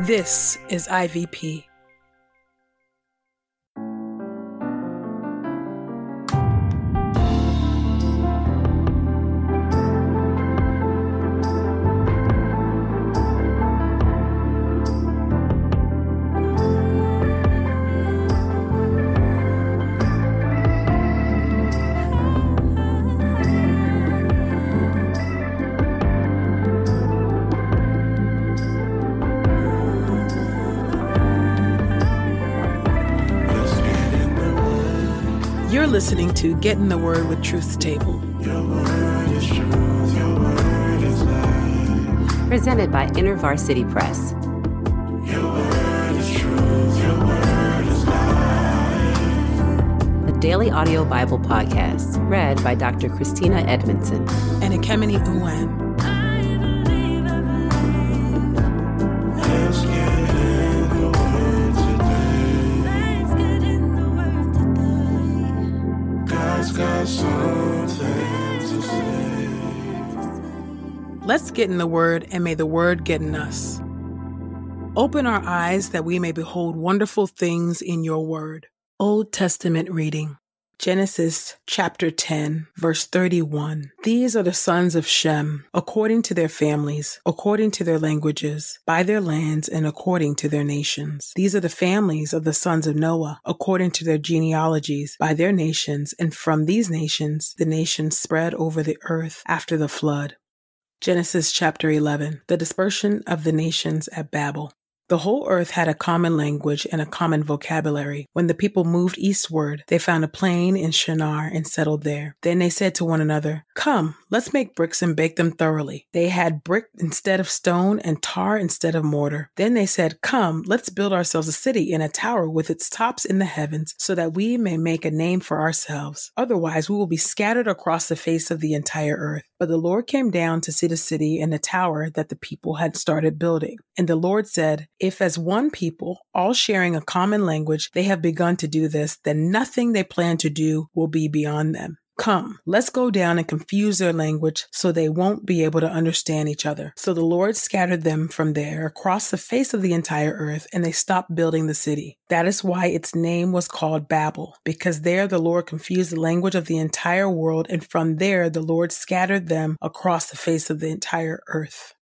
This is IVP. Listening to Get in the Word with Truth's Table. Presented by InterVarsity Press. A daily audio Bible podcast read by Dr. Christina Edmondson. And Ekemini Uwan. Let's get in the Word, and may the Word get in us. Open our eyes that we may behold wonderful things in your Word. Old Testament reading Genesis chapter 10, verse 31. These are the sons of Shem, according to their families, according to their languages, by their lands, and according to their nations. These are the families of the sons of Noah, according to their genealogies, by their nations, and from these nations the nations spread over the earth after the flood. Genesis chapter 11 The dispersion of the nations at Babel. The whole earth had a common language and a common vocabulary. When the people moved eastward, they found a plain in Shinar and settled there. Then they said to one another, Come, let's make bricks and bake them thoroughly. They had brick instead of stone and tar instead of mortar. Then they said, Come, let's build ourselves a city and a tower with its tops in the heavens, so that we may make a name for ourselves. Otherwise, we will be scattered across the face of the entire earth. But the Lord came down to see the city and the tower that the people had started building. And the Lord said, if as one people, all sharing a common language, they have begun to do this, then nothing they plan to do will be beyond them. Come, let's go down and confuse their language so they won't be able to understand each other. So the Lord scattered them from there across the face of the entire earth, and they stopped building the city. That is why its name was called Babel, because there the Lord confused the language of the entire world, and from there the Lord scattered them across the face of the entire earth.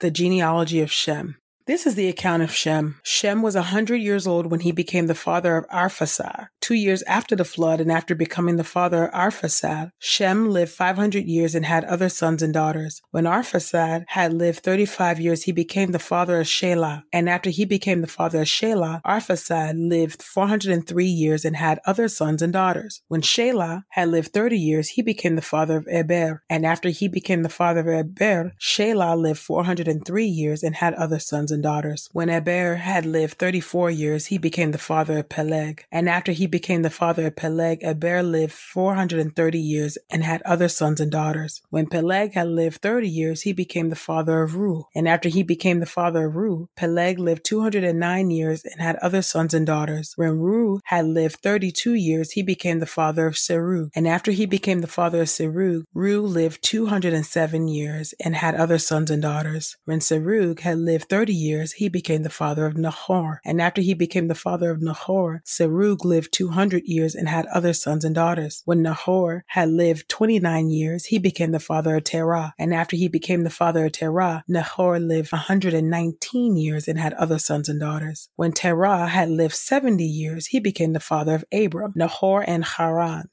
The genealogy of Shem. This is the account of Shem. Shem was a hundred years old when he became the father of Arphaxad. Two years after the flood and after becoming the father of Arphaxad, Shem lived 500 years and had other sons and daughters. When Arphaxad had lived 35 years, he became the father of Shelah. And after he became the father of Shelah, Arphaxad lived 403 years and had other sons and daughters. When Shelah had lived 30 years, he became the father of Eber. And after he became the father of Eber, Shelah lived 403 years and had other sons and daughters. When Eber had lived 34 years, he became the father of Peleg. And after he became the father of Peleg, Eber lived 430 years and had other sons and daughters. When Peleg had lived 30 years, he became the father of Reu. And after he became the father of Reu, Peleg lived 209 years and had other sons and daughters. When Reu had lived 32 years, he became the father of Serug. And after he became the father of Serug, Reu lived 207 years and had other sons and daughters. When Serug had lived 30 years, he became the father of Nahor. And after he became the father of Nahor, Serug lived 200 years and had other sons and daughters. When Nahor had lived 29 years, he became the father of Terah. And after he became the father of Terah, Nahor lived 119 years and had other sons and daughters. When Terah had lived 70 years, he became the father of Abram, Nahor, and Haran.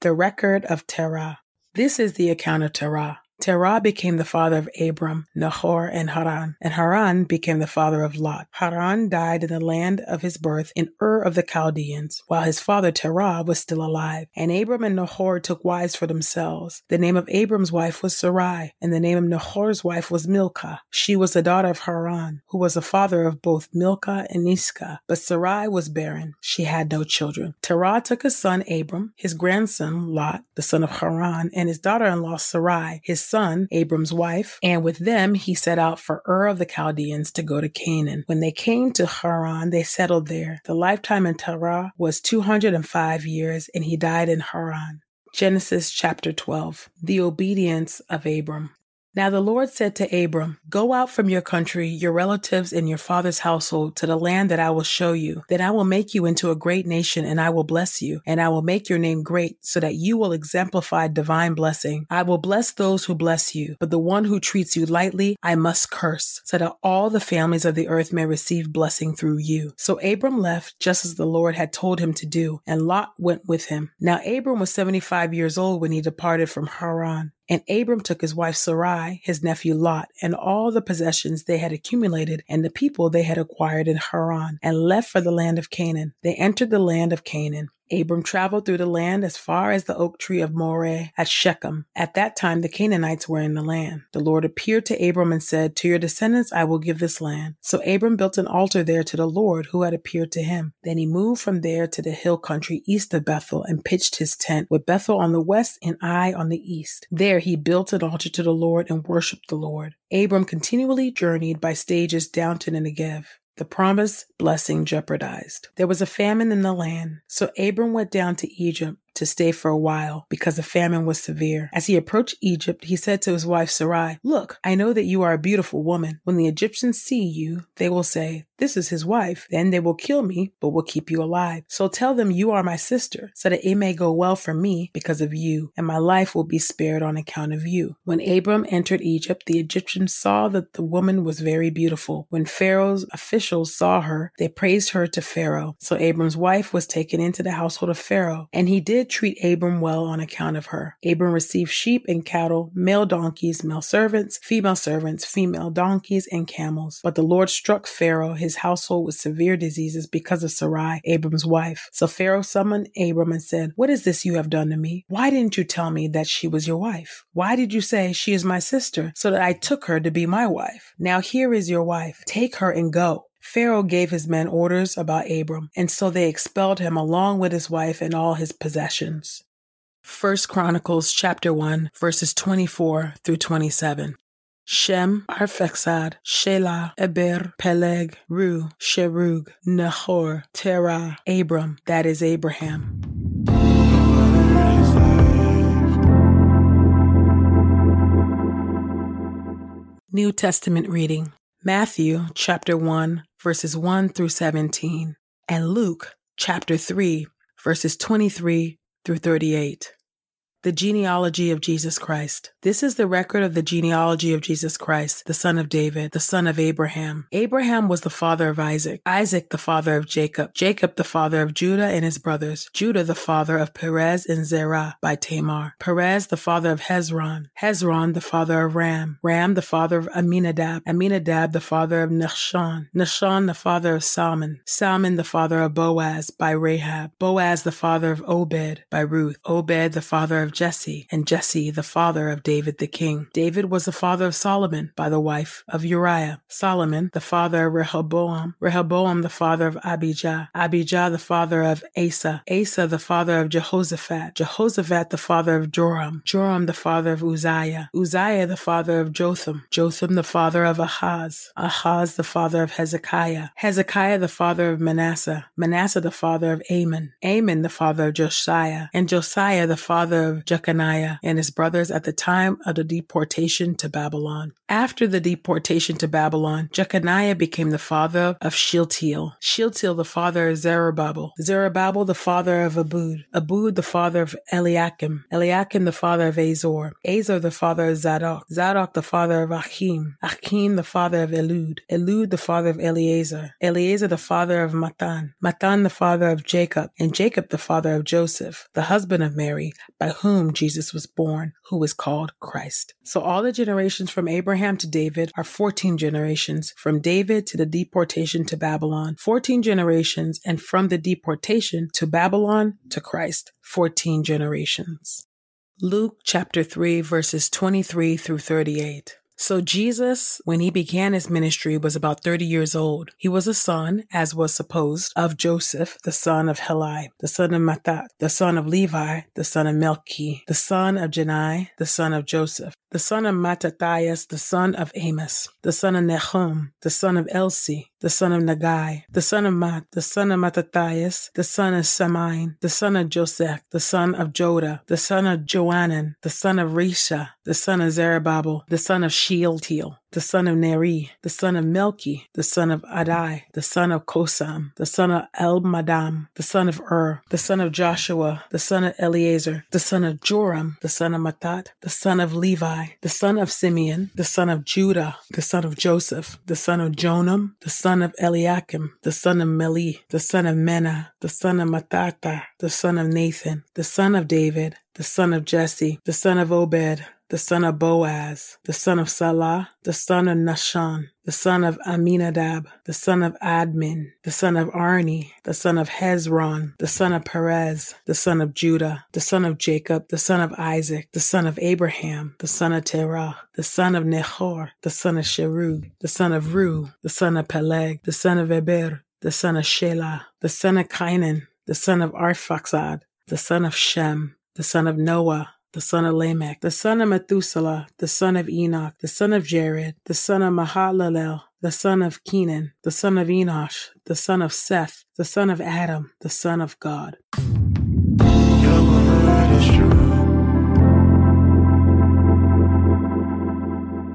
The record of Terah. This is the account of Terah. Terah became the father of Abram, Nahor, and Haran, and Haran became the father of Lot. Haran died in the land of his birth in Ur of the Chaldeans, while his father Terah was still alive. And Abram and Nahor took wives for themselves. The name of Abram's wife was Sarai, and the name of Nahor's wife was Milcah. She was the daughter of Haran, who was the father of both Milcah and Iscah. But Sarai was barren; she had no children. Terah took his son Abram, his grandson Lot, the son of Haran, and his daughter-in-law Sarai, his son, Abram's wife, and with them he set out for Ur of the Chaldeans to go to Canaan. When they came to Haran, they settled there. The lifetime in Terah was 205 years, and he died in Haran. Genesis chapter 12 The obedience of Abram. Now the Lord said to Abram, Go out from your country, your relatives, and your father's household to the land that I will show you. Then I will make you into a great nation, and I will bless you, and I will make your name great, so that you will exemplify divine blessing. I will bless those who bless you, but the one who treats you lightly I must curse, so that all the families of the earth may receive blessing through you. So Abram left just as the Lord had told him to do, and Lot went with him. Now Abram was 75 years old when he departed from Haran. And Abram took his wife Sarai, his nephew Lot, and all the possessions they had accumulated and the people they had acquired in Haran, and left for the land of Canaan. They entered the land of Canaan. Abram traveled through the land as far as the oak tree of Moreh at Shechem. At that time, the Canaanites were in the land. The Lord appeared to Abram and said, To your descendants I will give this land. So Abram built an altar there to the Lord who had appeared to him. Then he moved from there to the hill country east of Bethel and pitched his tent with Bethel on the west and Ai on the east. There he built an altar to the Lord and worshiped the Lord. Abram continually journeyed by stages down to the Negev the promised blessing jeopardized. There was a famine in the land, so Abram went down to Egypt to stay for a while because the famine was severe. As he approached Egypt, he said to his wife Sarai, Look, I know that you are a beautiful woman. When the Egyptians see you, they will say, This is his wife. Then they will kill me, but will keep you alive. So tell them you are my sister, so that it may go well for me because of you, and my life will be spared on account of you. When Abram entered Egypt, the Egyptians saw that the woman was very beautiful. When Pharaoh's officials saw her, they praised her to Pharaoh. So Abram's wife was taken into the household of Pharaoh, and he did treat Abram well on account of her. Abram received sheep and cattle, male donkeys, male servants, female servants, female donkeys, and camels. But the Lord struck Pharaoh, his household, with severe diseases because of Sarai, Abram's wife. So Pharaoh summoned Abram and said, What is this you have done to me? Why didn't you tell me that she was your wife? Why did you say she is my sister, so that I took her to be my wife? Now here is your wife. Take her and go. Pharaoh gave his men orders about Abram, and so they expelled him along with his wife and all his possessions. 1 Chronicles chapter 1 verses 24 through 27. Shem, Arphaxad, Shelah, Eber, Peleg, Reu, Sherug, Nahor, Terah, Abram, that is Abraham. New Testament reading Matthew chapter 1 verses 1 through 17 and Luke chapter 3 verses 23 through 38. The genealogy of Jesus Christ. This is the record of the genealogy of Jesus Christ, the son of David, the son of Abraham. Abraham was the father of Isaac, Isaac the father of Jacob, Jacob the father of Judah and his brothers, Judah the father of Perez and Zerah by Tamar, Perez the father of Hezron, Hezron the father of Ram, Ram the father of Amminadab, Amminadab the father of Nahshon, Nahshon the father of Salmon, Salmon the father of Boaz by Rahab, Boaz the father of Obed by Ruth, Obed the father of of Jesse, and Jesse the father of David the king. David was the father of Solomon by the wife of Uriah. Solomon the father of Rehoboam. Rehoboam the father of Abijah. Abijah the father of Asa. Asa the father of Jehoshaphat. Jehoshaphat the father of Joram. Joram the father of Uzziah. Uzziah the father of Jotham. Jotham the father of Ahaz. Ahaz the father of Hezekiah. Hezekiah the father of Manasseh. Manasseh the father of Amon. Amon the father of Josiah. And Josiah the father of Jeconiah and his brothers at the time of the deportation to Babylon. After the deportation to Babylon, Jeconiah became the father of Shealtiel. Shealtiel the father of Zerubbabel. Zerubbabel the father of Abiud. Abiud the father of Eliakim. Eliakim the father of Azor. Azor the father of Zadok. Zadok the father of Achim. Achim the father of Eliud. Eliud the father of Eleazar. Eleazar the father of Matthan. Matthan the father of Jacob. And Jacob the father of Joseph, the husband of Mary, by whom Jesus was born, who is called Christ. So all the generations from Abraham to David are 14 generations, from David to the deportation to Babylon, 14 generations, and from the deportation to Babylon to Christ, 14 generations. Luke chapter 3 verses 23 through 38. So Jesus, when he began his ministry, was about 30 years old. He was a son, as was supposed, of Joseph, the son of Heli, the son of Matthat, the son of Levi, the son of Melchi, the son of Jannai, the son of Joseph, the son of Mattathias, the son of Amos, the son of Nahum, the son of Elsi, the son of Naggai, the son of Maath, the son of Mattathias, the son of Semein, the son of Joseph, the son of Joda, the son of Joanan, the son of Rhesa, the son of Zerubbabel, the son of Shealtiel, the son of Neri, the son of Melchi, the son of Addi, the son of Cosam, the son of Elmadam, the son of Ur, the son of Joshua, the son of Eleazar, the son of Joram, the son of Matthat, the son of Levi, the son of Simeon, the son of Judah, the son of Joseph, the son of Jonam, the son of Eliakim, the son of Melea, the son of Menna, the son of Mattatha, the son of Nathan, the son of David, the son of Jesse, the son of Obed, the son of Boaz, the son of Sala, the son of Nahshon, the son of Amminadab, the son of Admin, the son of Arni, the son of Hezron, the son of Perez, the son of Judah, the son of Jacob, the son of Isaac, the son of Abraham, the son of Terah, the son of Nehor, the son of Sherug, the son of Reu, the son of Peleg, the son of Eber, the son of Shelah, the son of Cainan, the son of Arphaxad, the son of Shem, the son of Noah, the son of Lamech, the son of Methuselah, the son of Enoch, the son of Jared, the son of Mahalalel, the son of Kenan, the son of Enosh, the son of Seth, the son of Adam, the son of God. Your word is true.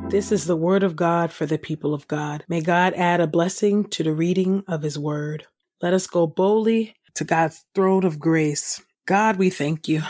This is the word of God for the people of God. May God add a blessing to the reading of his word. Let us go boldly to God's throne of grace. God, we thank you.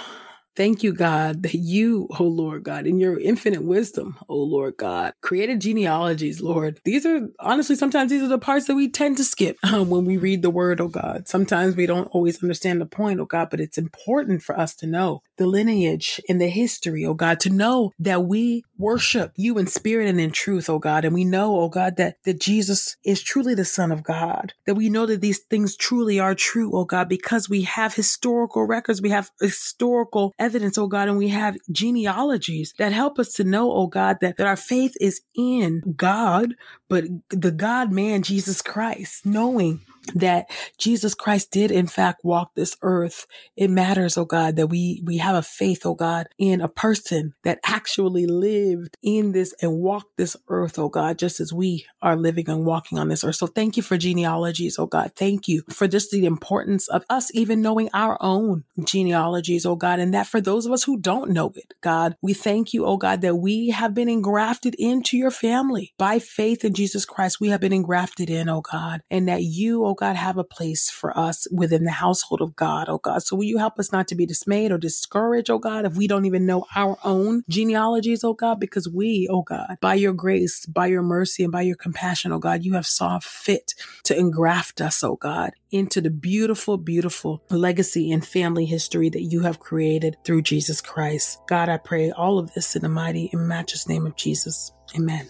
Thank you, God, that you, oh Lord God, in your infinite wisdom, oh Lord God, created genealogies, Lord. These are honestly, sometimes these are the parts that we tend to skip um, when we read the word, oh God. Sometimes we don't always understand the point, oh God, but it's important for us to know the lineage and the history, oh God, to know that we worship you in spirit and in truth, oh God. And we know, oh God, that, that Jesus is truly the Son of God, that we know that these things truly are true, oh God, because we have historical records, we have historical evidence, oh God, and we have genealogies that help us to know, oh God, that, that our faith is in God, but the God man, Jesus Christ, knowing that Jesus Christ did in fact walk this earth. It matters, oh God, that we, we have a faith, oh God, in a person that actually lived in this and walked this earth, oh God, just as we are living and walking on this earth. So thank you for genealogies, oh God. Thank you for just the importance of us even knowing our own genealogies, oh God, and that for those of us who don't know it, God, we thank you, oh God, that we have been engrafted into your family by faith in Jesus Christ. We have been engrafted in, oh God, and that you, oh God, have a place for us within the household of God, oh God. So will you help us not to be dismayed or discouraged, oh God, if we don't even know our own genealogies, oh God, because we, oh God, by your grace, by your mercy, and by your compassion, oh God, you have saw fit to engraft us, oh God, into the beautiful, beautiful legacy and family history that you have created through Jesus Christ. God, I pray all of this in the mighty and matchless name of Jesus. Amen.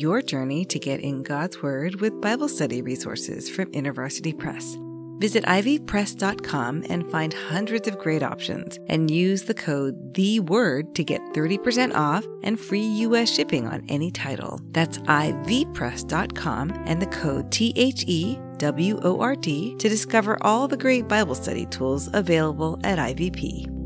Your journey to get in God's Word with Bible study resources from InterVarsity Press. Visit ivpress.com and find hundreds of great options and use the code The Word to get 30% off and free US shipping on any title. That's ivpress.com and the code THE W O R D to discover all the great Bible study tools available at IVP.